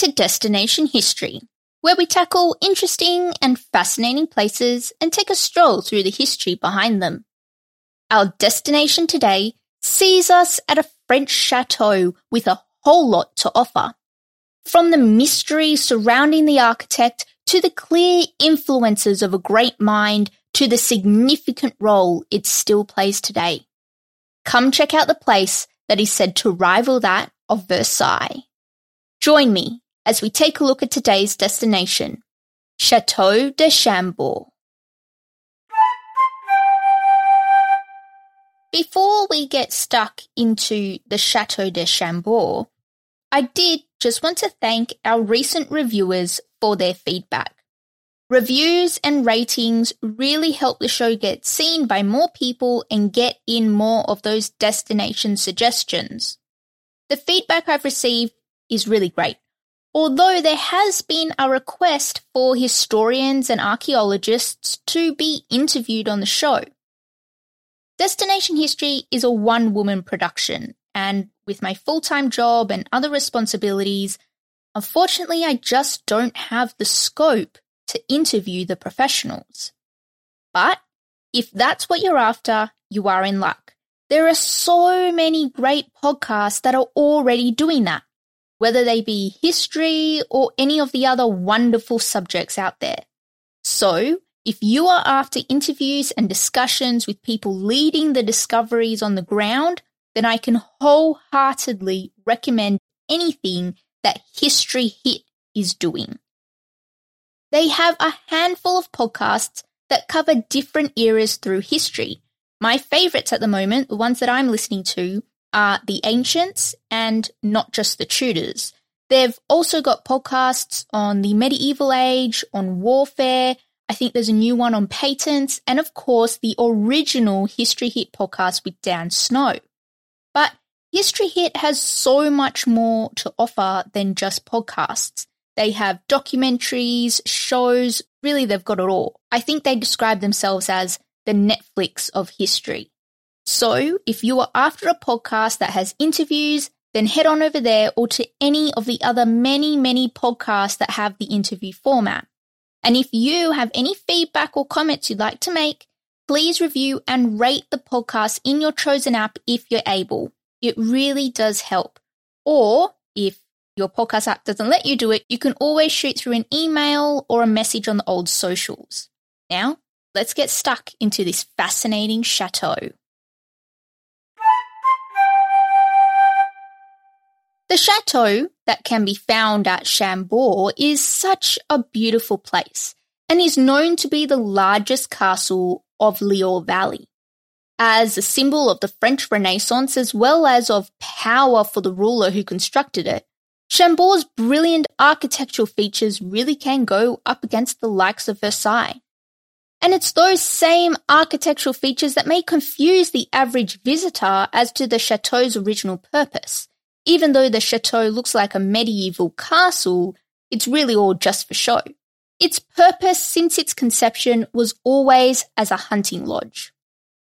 to Destination History, where we tackle interesting and fascinating places and take a stroll through the history behind them. Our destination today sees us at a French chateau with a whole lot to offer. From the mystery surrounding the architect to the clear influences of a great mind to the significant role it still plays today. Come check out the place that is said to rival that of Versailles. Join me as we take a look at today's destination, Chateau de Chambord. Before we get stuck into the Chateau de Chambord, I did just want to thank our recent reviewers for their feedback. Reviews and ratings really help the show get seen by more people and get in more of those destination suggestions. The feedback I've received is really great. Although there has been a request for historians and archaeologists to be interviewed on the show. Destination History is a one woman production, and with my full time job and other responsibilities, unfortunately, I just don't have the scope to interview the professionals. But if that's what you're after, you are in luck. There are so many great podcasts that are already doing that, whether they be history or any of the other wonderful subjects out there. So, if you are after interviews and discussions with people leading the discoveries on the ground, then I can wholeheartedly recommend anything that History Hit is doing. They have a handful of podcasts that cover different eras through history. My favorites at the moment, the ones that I'm listening to, are The Ancients and Not Just the Tudors. They've also got podcasts on the medieval age, on warfare. I think there's a new one on patents, and of course, the original History Hit podcast with Dan Snow. But History Hit has so much more to offer than just podcasts. They have documentaries, shows, really, they've got it all. I think they describe themselves as the Netflix of history. So, if you are after a podcast that has interviews, then head on over there or to any of the other many, many podcasts that have the interview format. And if you have any feedback or comments you'd like to make, please review and rate the podcast in your chosen app if you're able. It really does help. Or if your podcast app doesn't let you do it, you can always shoot through an email or a message on the old socials. Now, let's get stuck into this fascinating chateau. The chateau that can be found at Chambord is such a beautiful place and is known to be the largest castle of Loire Valley. As a symbol of the French Renaissance as well as of power for the ruler who constructed it, Chambord's brilliant architectural features really can go up against the likes of Versailles. And it's those same architectural features that may confuse the average visitor as to the chateau's original purpose. Even though the chateau looks like a medieval castle, it's really all just for show. Its purpose since its conception was always as a hunting lodge.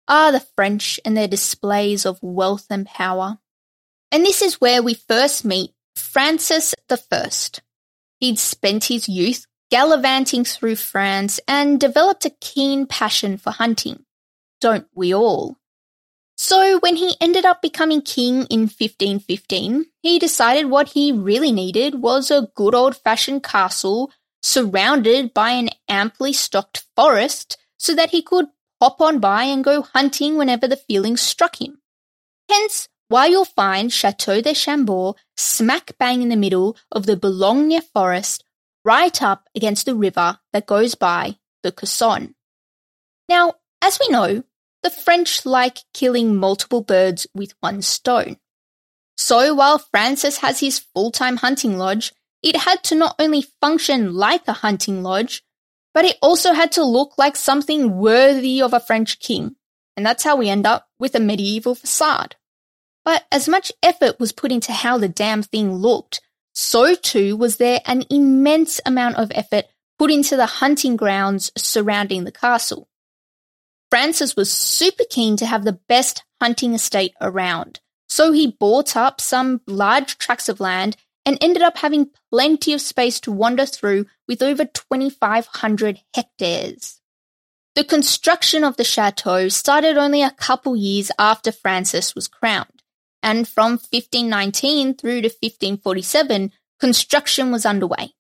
Ah, the French and their displays of wealth and power. And this is where we first meet Francis I. He'd spent his youth gallivanting through France and developed a keen passion for hunting. Don't we all? So, when he ended up becoming king in 1515, he decided what he really needed was a good old fashioned castle surrounded by an amply stocked forest so that he could hop on by and go hunting whenever the feeling struck him. Hence, why you'll find Chateau de Chambord smack bang in the middle of the Boulogne forest, right up against the river that goes by the Cosson. Now, as we know, the French like killing multiple birds with one stone. So while Francis has his full-time hunting lodge, it had to not only function like a hunting lodge, but it also had to look like something worthy of a French king. And that's how we end up with a medieval facade. But as much effort was put into how the damn thing looked, so too was there an immense amount of effort put into the hunting grounds surrounding the castle. Francis was super keen to have the best hunting estate around, so he bought up some large tracts of land and ended up having plenty of space to wander through with over 2,500 hectares. The construction of the chateau started only a couple years after Francis was crowned, and from 1519 through to 1547, construction was underway.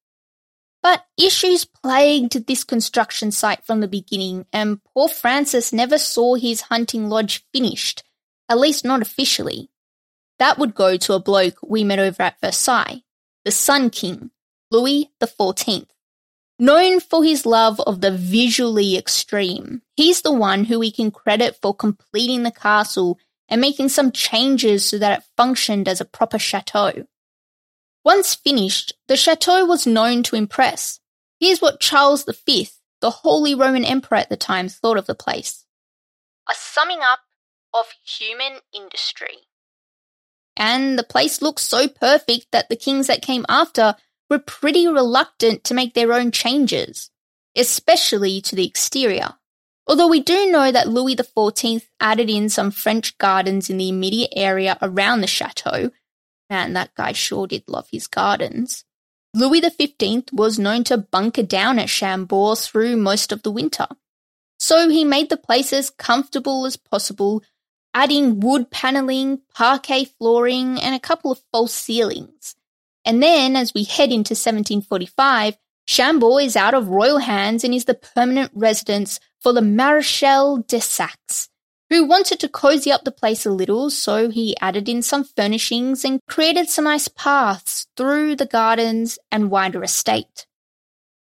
But issues plagued this construction site from the beginning, and poor Francis never saw his hunting lodge finished, at least not officially. That would go to a bloke we met over at Versailles, the Sun King, Louis XIV. Known for his love of the visually extreme, he's the one who we can credit for completing the castle and making some changes so that it functioned as a proper chateau. Once finished, the chateau was known to impress. Here's what Charles V, the Holy Roman Emperor at the time, thought of the place. A summing up of human industry. And the place looked so perfect that the kings that came after were pretty reluctant to make their own changes, especially to the exterior. Although we do know that Louis XIV added in some French gardens in the immediate area around the chateau, Man, that guy sure did love his gardens. Louis XV was known to bunker down at Chambord through most of the winter. So he made the place as comfortable as possible, adding wood paneling, parquet flooring, and a couple of false ceilings. And then, as we head into 1745, Chambord is out of royal hands and is the permanent residence for the Marechal de Saxe, who wanted to cozy up the place a little, so he added in some furnishings and created some nice paths through the gardens and wider estate.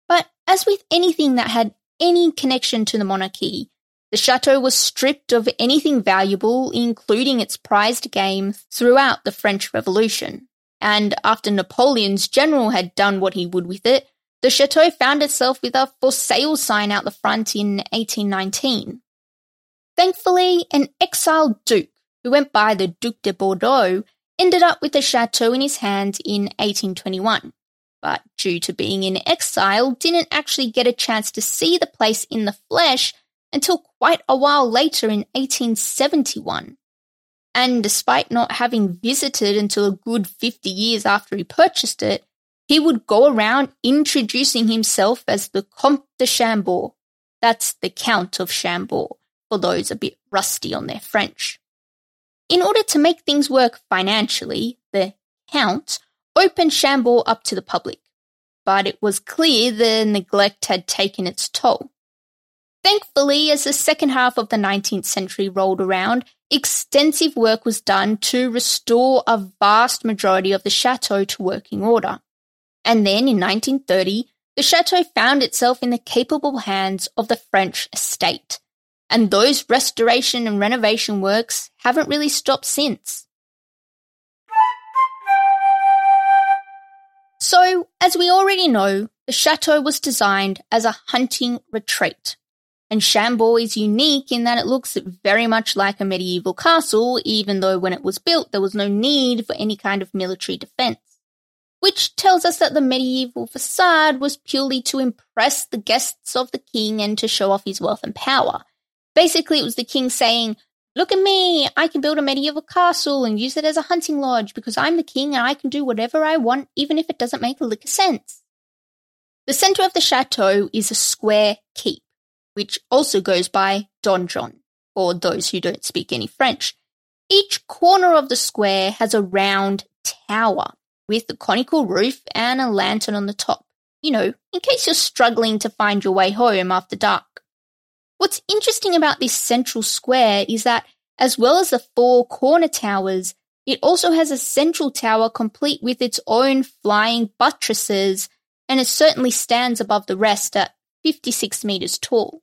But as with anything that had any connection to the monarchy, the chateau was stripped of anything valuable, including its prized game, throughout the French Revolution. And after Napoleon's general had done what he would with it, the chateau found itself with a for sale sign out the front in 1819. Thankfully, an exiled duke, who went by the Duc de Bordeaux, ended up with the chateau in his hands in 1821, but due to being in exile, didn't actually get a chance to see the place in the flesh until quite a while later in 1871. And despite not having visited until a good 50 years after he purchased it, he would go around introducing himself as the Comte de Chambord. That's the Count of Chambord for those a bit rusty on their French. In order to make things work financially, the Count opened Chambord up to the public, but it was clear the neglect had taken its toll. Thankfully, as the second half of the 19th century rolled around, extensive work was done to restore a vast majority of the chateau to working order. And then in 1930, the chateau found itself in the capable hands of the French state, and those restoration and renovation works haven't really stopped since. So, as we already know, the chateau was designed as a hunting retreat. And Chambord is unique in that it looks very much like a medieval castle, even though when it was built there was no need for any kind of military defense. Which tells us that the medieval facade was purely to impress the guests of the king and to show off his wealth and power, Basically, it was the king saying, Look at me, I can build a medieval castle and use it as a hunting lodge because I'm the king and I can do whatever I want, even if it doesn't make a lick of sense. The centre of the chateau is a square keep, which also goes by donjon, for those who don't speak any French. Each corner of the square has a round tower with a conical roof and a lantern on the top. You know, in case you're struggling to find your way home after dark. What's interesting about this central square is that, as well as the four corner towers, it also has a central tower complete with its own flying buttresses, and it certainly stands above the rest at 56 metres tall.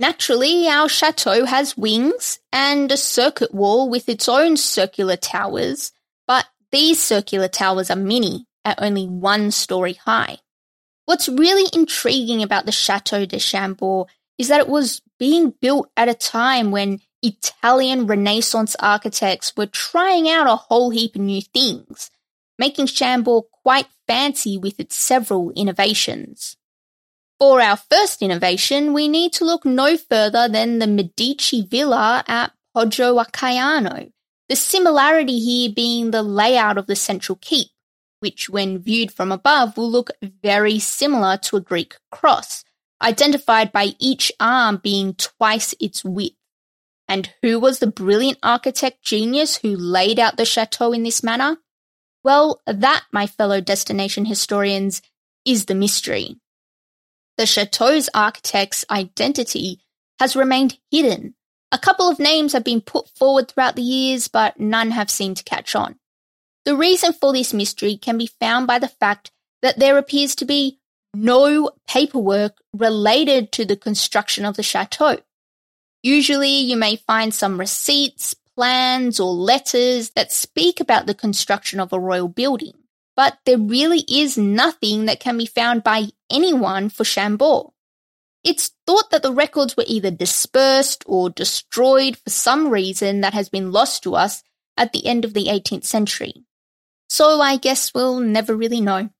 Naturally, our chateau has wings and a circuit wall with its own circular towers, but these circular towers are mini, at only one story high. What's really intriguing about the Chateau de Chambord is that it was being built at a time when Italian Renaissance architects were trying out a whole heap of new things, making Chambord quite fancy with its several innovations. For our first innovation, we need to look no further than the Medici Villa at Poggio a Caiano, the similarity here being the layout of the central keep, which when viewed from above will look very similar to a Greek cross, identified by each arm being twice its width. And who was the brilliant architect genius who laid out the chateau in this manner? Well, that, my fellow destination historians, is the mystery. The chateau's architect's identity has remained hidden. A couple of names have been put forward throughout the years, but none have seemed to catch on. The reason for this mystery can be found by the fact that there appears to be no paperwork related to the construction of the chateau. Usually, you may find some receipts, plans, or letters that speak about the construction of a royal building, but there really is nothing that can be found by anyone for Chambord. It's thought that the records were either dispersed or destroyed for some reason that has been lost to us at the end of the 18th century. So I guess we'll never really know.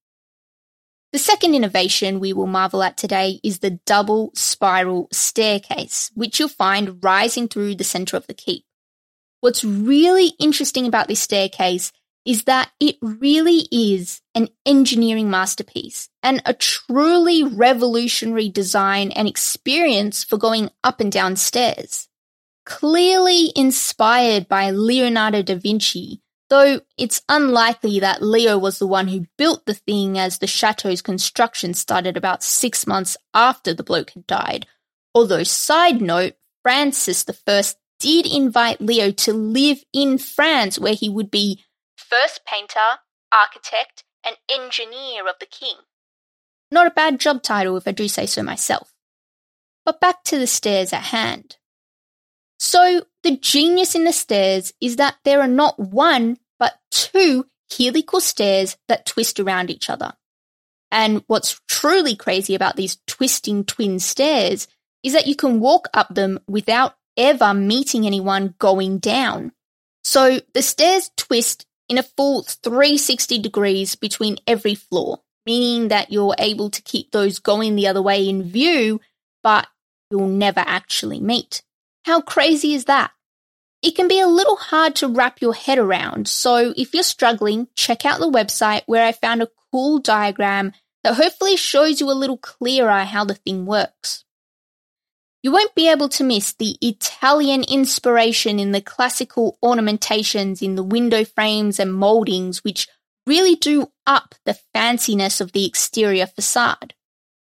The second innovation we will marvel at today is the double spiral staircase, which you'll find rising through the center of the keep. What's really interesting about this staircase is that it really is an engineering masterpiece and a truly revolutionary design and experience for going up and down stairs. Clearly inspired by Leonardo da Vinci, though it's unlikely that Leo was the one who built the thing as the chateau's construction started about six months after the bloke had died. Although, side note, Francis I did invite Leo to live in France where he would be first painter, architect, and engineer of the king. Not a bad job title if I do say so myself. But back to the stairs at hand. So, the genius in the stairs is that there are not one, but two helical stairs that twist around each other. And what's truly crazy about these twisting twin stairs is that you can walk up them without ever meeting anyone going down. So the stairs twist in a full 360 degrees between every floor, meaning that you're able to keep those going the other way in view, but you'll never actually meet. How crazy is that? It can be a little hard to wrap your head around, so if you're struggling, check out the website where I found a cool diagram that hopefully shows you a little clearer how the thing works. You won't be able to miss the Italian inspiration in the classical ornamentations in the window frames and mouldings, which really do up the fanciness of the exterior facade.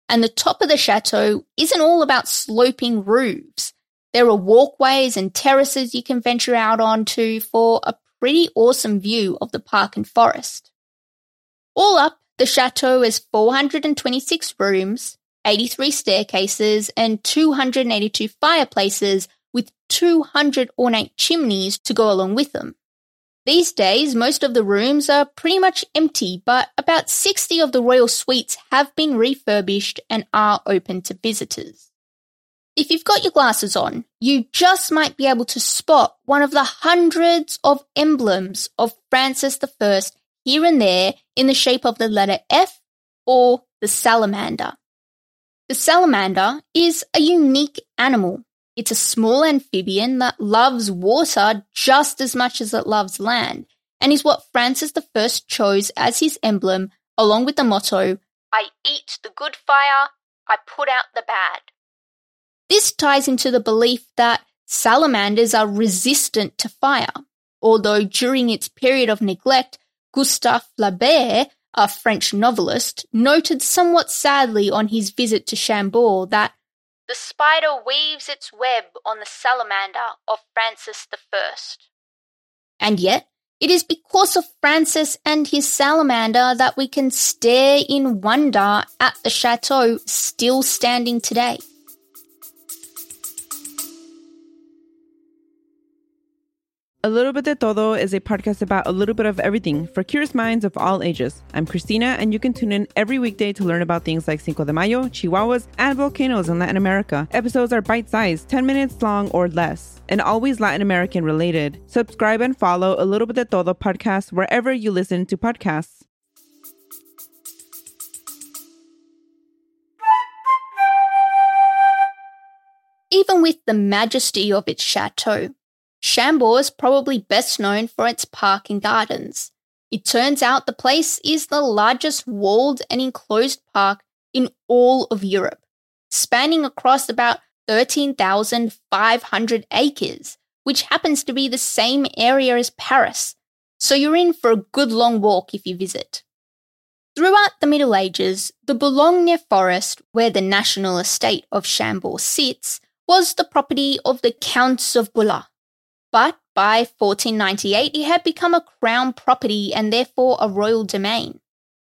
And the top of the chateau isn't all about sloping roofs. There are walkways and terraces you can venture out onto for a pretty awesome view of the park and forest. All up, the chateau has 426 rooms, 83 staircases, and 282 fireplaces with 200 ornate chimneys to go along with them. These days, most of the rooms are pretty much empty, but about 60 of the royal suites have been refurbished and are open to visitors. If you've got your glasses on, you just might be able to spot one of the hundreds of emblems of Francis I here and there in the shape of the letter F or the salamander. The salamander is a unique animal. It's a small amphibian that loves water just as much as it loves land, and is what Francis I chose as his emblem, along with the motto, I eat the good fire, I put out the bad. This ties into the belief that salamanders are resistant to fire, although during its period of neglect, Gustave Flaubert a French novelist, noted somewhat sadly on his visit to Chambord that the spider weaves its web on the salamander of Francis I. And yet, it is because of Francis and his salamander that we can stare in wonder at the chateau still standing today. A Little Bit de Todo is a podcast about a little bit of everything for curious minds of all ages. I'm Christina, and you can tune in every weekday to learn about things like Cinco de Mayo, Chihuahuas, and volcanoes in Latin America. Episodes are bite sized, 10 minutes long or less, and always Latin American related. Subscribe and follow A Little Bit de Todo podcast wherever you listen to podcasts. Even with the majesty of its chateau, Chambord is probably best known for its park and gardens. It turns out the place is the largest walled and enclosed park in all of Europe, spanning across about 13,500 acres, which happens to be the same area as Paris. So you're in for a good long walk if you visit. Throughout the Middle Ages, the Boulogne forest, where the national estate of Chambord sits, was the property of the Counts of Blois. But by 1498, it had become a crown property and therefore a royal domain.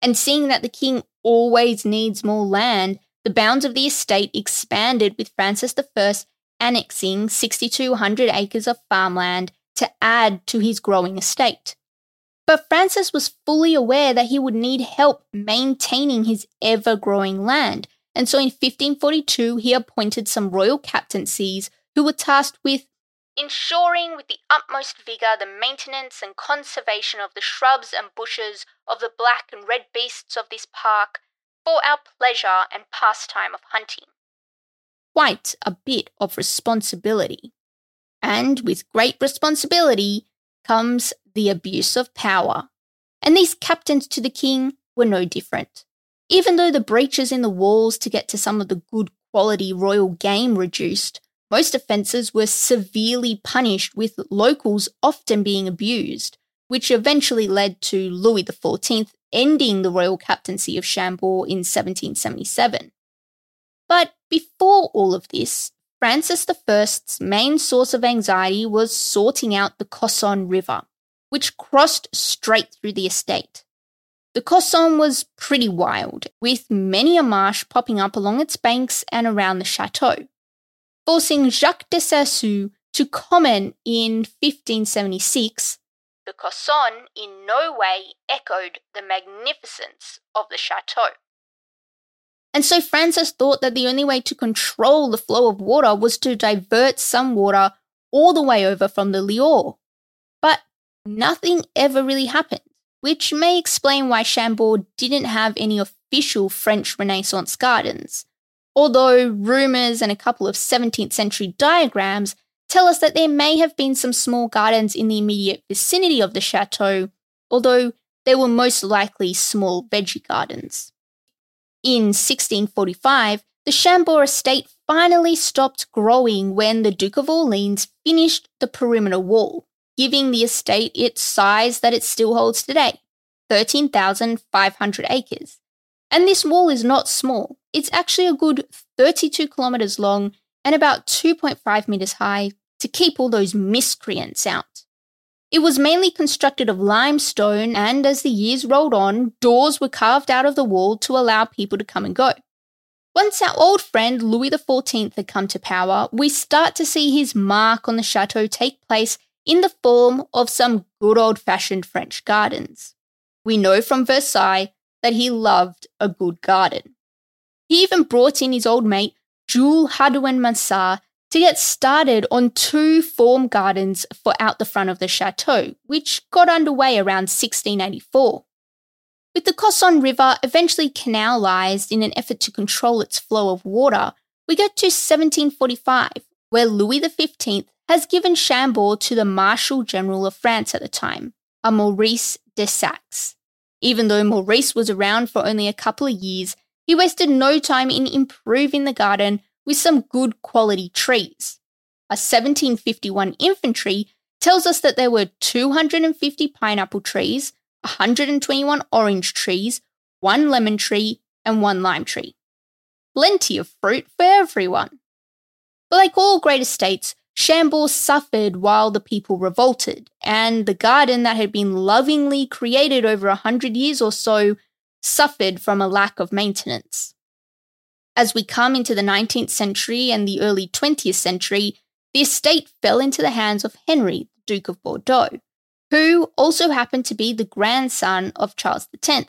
And seeing that the king always needs more land, the bounds of the estate expanded with Francis I annexing 6,200 acres of farmland to add to his growing estate. But Francis was fully aware that he would need help maintaining his ever growing land, and so in 1542 he appointed some royal captaincies who were tasked with ensuring with the utmost vigour the maintenance and conservation of the shrubs and bushes of the black and red beasts of this park for our pleasure and pastime of hunting. Quite a bit of responsibility. And with great responsibility comes the abuse of power. And these captains to the king were no different. Even though the breaches in the walls to get to some of the good quality royal game reduced, most offences were severely punished, with locals often being abused, which eventually led to Louis XIV ending the royal captaincy of Chambord in 1777. But before all of this, Francis I's main source of anxiety was sorting out the Cosson River, which crossed straight through the estate. The Cosson was pretty wild, with many a marsh popping up along its banks and around the chateau, forcing Jacques de Cerceau to comment in 1576 the Cosson in no way echoed the magnificence of the chateau. And so Francis thought that the only way to control the flow of water was to divert some water all the way over from the Loire. But nothing ever really happened, which may explain why Chambord didn't have any official French Renaissance gardens, although rumours and a couple of 17th century diagrams tell us that there may have been some small gardens in the immediate vicinity of the chateau, although they were most likely small veggie gardens. In 1645, the Chambord estate finally stopped growing when the Duke of Orleans finished the perimeter wall giving the estate its size that it still holds today 13,500 acres. And this wall is not small, it's actually a good 32 kilometres long and about 2.5 metres high to keep all those miscreants out. It was mainly constructed of limestone, and as the years rolled on, doors were carved out of the wall to allow people to come and go. Once our old friend Louis XIV had come to power, we start to see his mark on the chateau take place in the form of some good old fashioned French gardens. We know from Versailles that he loved a good garden. He even brought in his old mate, Jules Hardouin Mansart, to get started on two form gardens for out the front of the chateau, which got underway around 1684. With the Cosson River eventually canalized in an effort to control its flow of water, we get to 1745, where Louis XV has given Chambord to the Marshal General of France at the time, a Maurice de Saxe. Even though Maurice was around for only a couple of years, he wasted no time in improving the garden with some good quality trees. A 1751 inventory tells us that there were 250 pineapple trees, 121 orange trees, one lemon tree, and one lime tree. Plenty of fruit for everyone. But like all great estates, Chambord suffered while the people revolted, and the garden that had been lovingly created over a hundred years or so suffered from a lack of maintenance. As we come into the 19th century and the early 20th century, the estate fell into the hands of Henry, Duke of Bordeaux, who also happened to be the grandson of Charles X.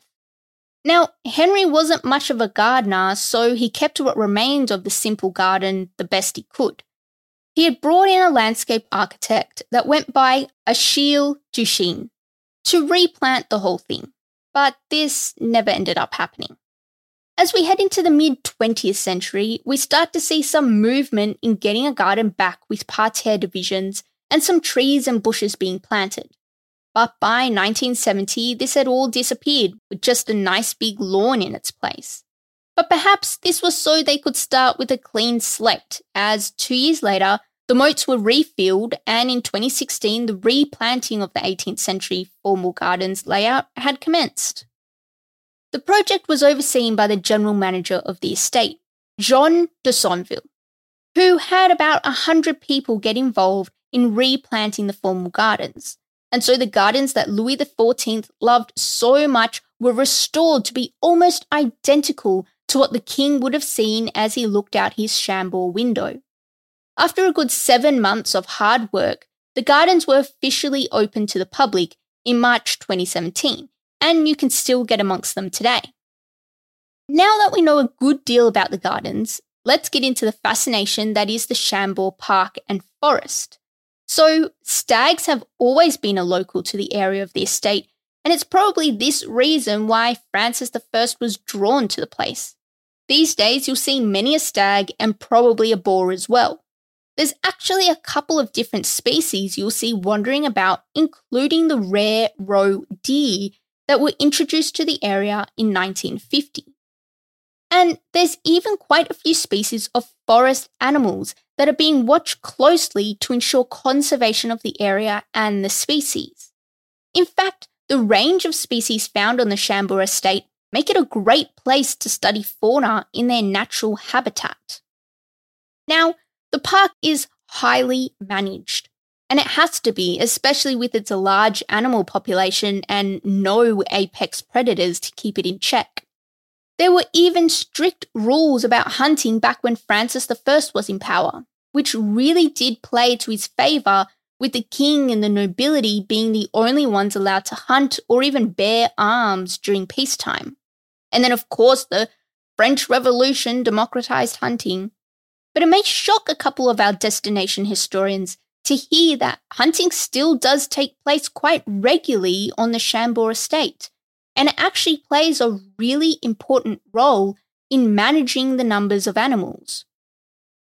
Now, Henry wasn't much of a gardener, so he kept what remained of the simple garden the best he could. He had brought in a landscape architect that went by Achille Duchesne to replant the whole thing, but this never ended up happening. As we head into the mid 20th century, we start to see some movement in getting a garden back with parterre divisions and some trees and bushes being planted. but by 1970 this had all disappeared with just a nice big lawn in its place. But perhaps this was so they could start with a clean slate, as two years later, the moats were refilled, and in 2016, the replanting of the 18th century formal gardens layout had commenced. The project was overseen by the general manager of the estate, Jean d'Haussonville, who had about 100 people get involved in replanting the formal gardens. And so the gardens that Louis XIV loved so much were restored to be almost identical to what the king would have seen as he looked out his Chambord window. After a good seven months of hard work, the gardens were officially open to the public in March 2017, and you can still get amongst them today. Now that we know a good deal about the gardens, let's get into the fascination that is the Chambord Park and Forest. So, stags have always been a local to the area of the estate, and it's probably this reason why Francis I was drawn to the place. These days, you'll see many a stag and probably a boar as well. There's actually a couple of different species you'll see wandering about, including the rare roe deer that were introduced to the area in 1950. And there's even quite a few species of forest animals that are being watched closely to ensure conservation of the area and the species. In fact, the range of species found on the Chambord estate make it a great place to study fauna in their natural habitat. Now, the park is highly managed, and it has to be, especially with its large animal population and no apex predators to keep it in check. There were even strict rules about hunting back when Francis I was in power, which really did play to his favour, with the king and the nobility being the only ones allowed to hunt or even bear arms during peacetime. And then, of course, the French Revolution democratized hunting. But it may shock a couple of our destination historians to hear that hunting still does take place quite regularly on the Chambord estate and it actually plays a really important role in managing the numbers of animals.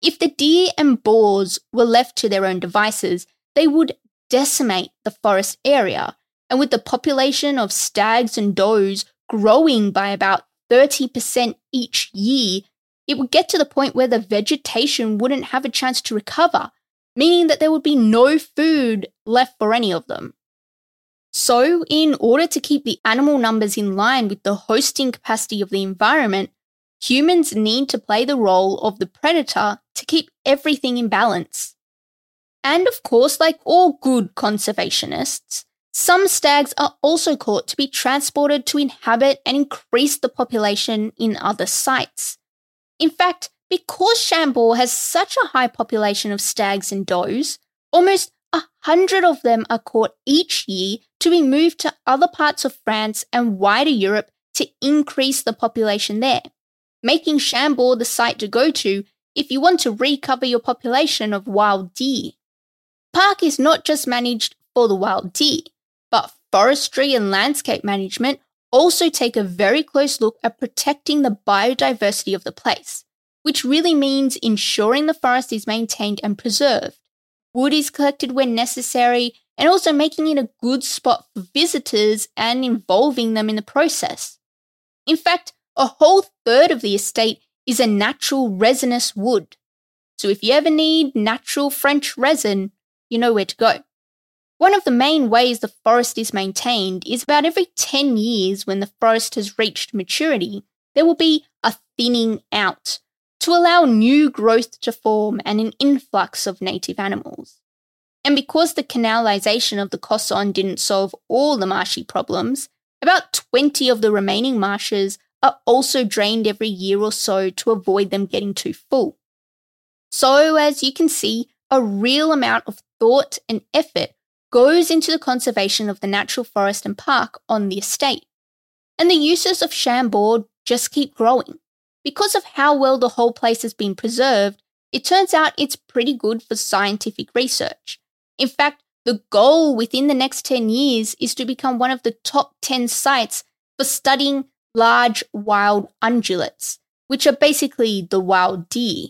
If the deer and boars were left to their own devices, they would decimate the forest area, and with the population of stags and does growing by about 30% each year, it would get to the point where the vegetation wouldn't have a chance to recover, meaning that there would be no food left for any of them. So, in order to keep the animal numbers in line with the hosting capacity of the environment, humans need to play the role of the predator to keep everything in balance. And of course, like all good conservationists, some stags are also caught to be transported to inhabit and increase the population in other sites. In fact, because Chambord has such a high population of stags and does, almost a hundred of them are caught each year to be moved to other parts of France and wider Europe to increase the population there, making Chambord the site to go to if you want to recover your population of wild deer. Park is not just managed for the wild deer, forestry and landscape management also take a very close look at protecting the biodiversity of the place, which really means ensuring the forest is maintained and preserved wood is collected when necessary, and also making it a good spot for visitors and involving them in the process. In fact, a whole third of the estate is a natural resinous wood. So if you ever need natural French resin, you know where to go. One of the main ways the forest is maintained is about every 10 years when the forest has reached maturity, there will be a thinning out, to allow new growth to form and an influx of native animals. And because the canalisation of the Cosson didn't solve all the marshy problems, about 20 of the remaining marshes are also drained every year or so to avoid them getting too full. So, as you can see, a real amount of thought and effort goes into the conservation of the natural forest and park on the estate. And the uses of Chambord just keep growing. Because of how well the whole place has been preserved, it turns out it's pretty good for scientific research. In fact, the goal within the next 10 years is to become one of the top 10 sites for studying large wild ungulates, which are basically the wild deer.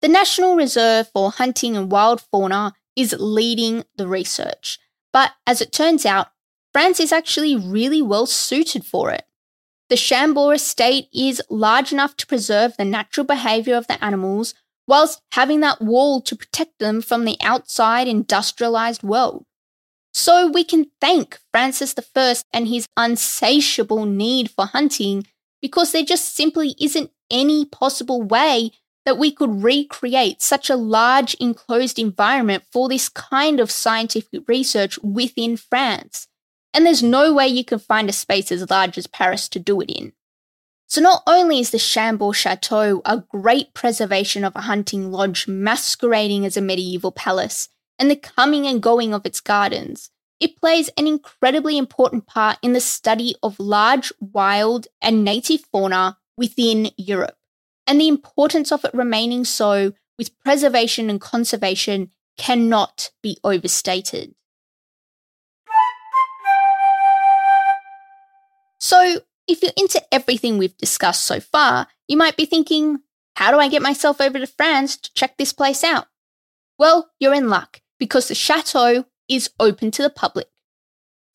The National Reserve for Hunting and Wild Fauna is leading the research, But as it turns out, France is actually really well suited for it. The Chambord estate is large enough to preserve the natural behaviour of the animals whilst having that wall to protect them from the outside industrialised world. So we can thank Francis I and his unsatiable need for hunting because there just simply isn't any possible way that we could recreate such a large enclosed environment for this kind of scientific research within France. And there's no way you can find a space as large as Paris to do it in. So not only is the Chambord Chateau a great preservation of a hunting lodge masquerading as a medieval palace and the coming and going of its gardens, it plays an incredibly important part in the study of large, wild, and native fauna within Europe, and the importance of it remaining so with preservation and conservation cannot be overstated. So, if you're into everything we've discussed so far, you might be thinking, how do I get myself over to France to check this place out? Well, you're in luck because the chateau is open to the public.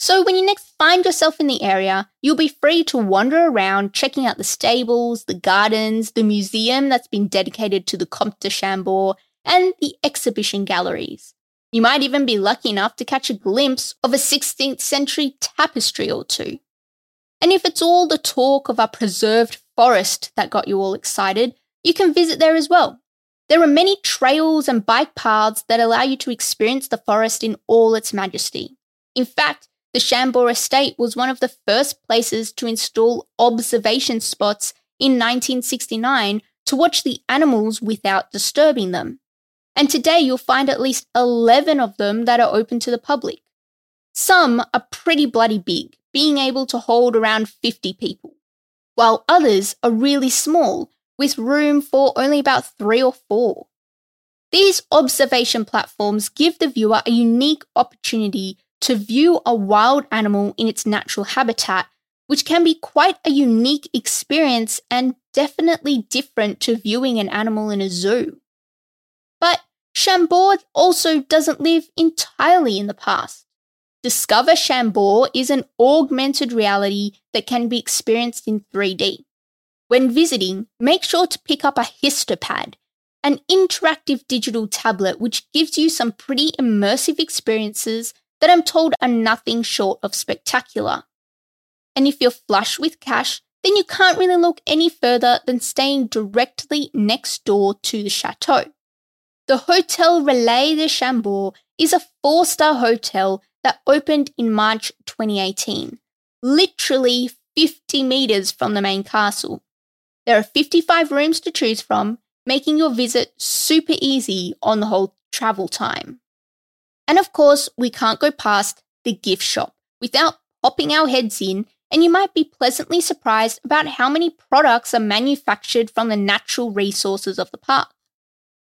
So when you next find yourself in the area, you'll be free to wander around checking out the stables, the gardens, the museum that's been dedicated to the Comte de Chambord, and the exhibition galleries. You might even be lucky enough to catch a glimpse of a 16th century tapestry or two. And if it's all the talk of a preserved forest that got you all excited, you can visit there as well. There are many trails and bike paths that allow you to experience the forest in all its majesty. In fact, the Chambord estate was one of the first places to install observation spots in 1969 to watch the animals without disturbing them. And today you'll find at least 11 of them that are open to the public. Some are pretty bloody big, being able to hold around 50 people, while others are really small, with room for only about three or four. These observation platforms give the viewer a unique opportunity to view a wild animal in its natural habitat, which can be quite a unique experience and definitely different to viewing an animal in a zoo. But Chambord also doesn't live entirely in the past. Discover Chambord is an augmented reality that can be experienced in 3D. When visiting, make sure to pick up a Histopad, an interactive digital tablet which gives you some pretty immersive experiences that I'm told are nothing short of spectacular. And if you're flush with cash, then you can't really look any further than staying directly next door to the chateau. The Hotel Relais de Chambord is a four star hotel that opened in March 2018, literally 50 metres from the main castle. There are 55 rooms to choose from, making your visit super easy on the whole travel time. And of course, we can't go past the gift shop without popping our heads in, and you might be pleasantly surprised about how many products are manufactured from the natural resources of the park.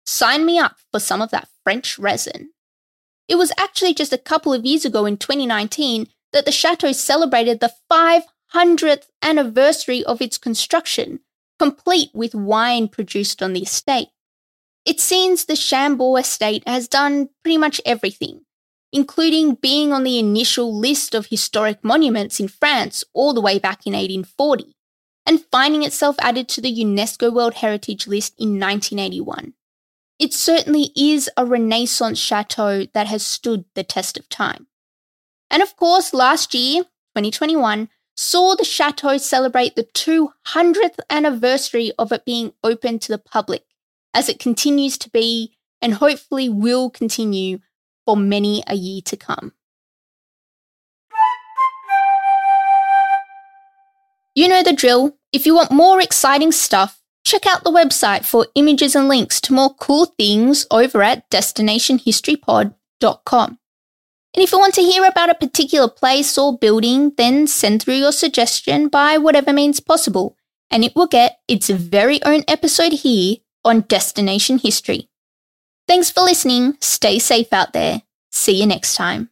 Sign me up for some of that French resin. It was actually just a couple of years ago in 2019 that the chateau celebrated the 500th anniversary of its construction, complete with wine produced on the estate. It seems the Chambord estate has done pretty much everything, including being on the initial list of historic monuments in France all the way back in 1840, and finding itself added to the UNESCO World Heritage List in 1981. It certainly is a Renaissance chateau that has stood the test of time. And of course, last year, 2021, saw the chateau celebrate the 200th anniversary of it being open to the public, as it continues to be and hopefully will continue for many a year to come. You know the drill. If you want more exciting stuff, Check out the website for images and links to more cool things over at destinationhistorypod.com. And if you want to hear about a particular place or building, then send through your suggestion by whatever means possible, and it will get its very own episode here on Destination History. Thanks for listening. Stay safe out there. See you next time.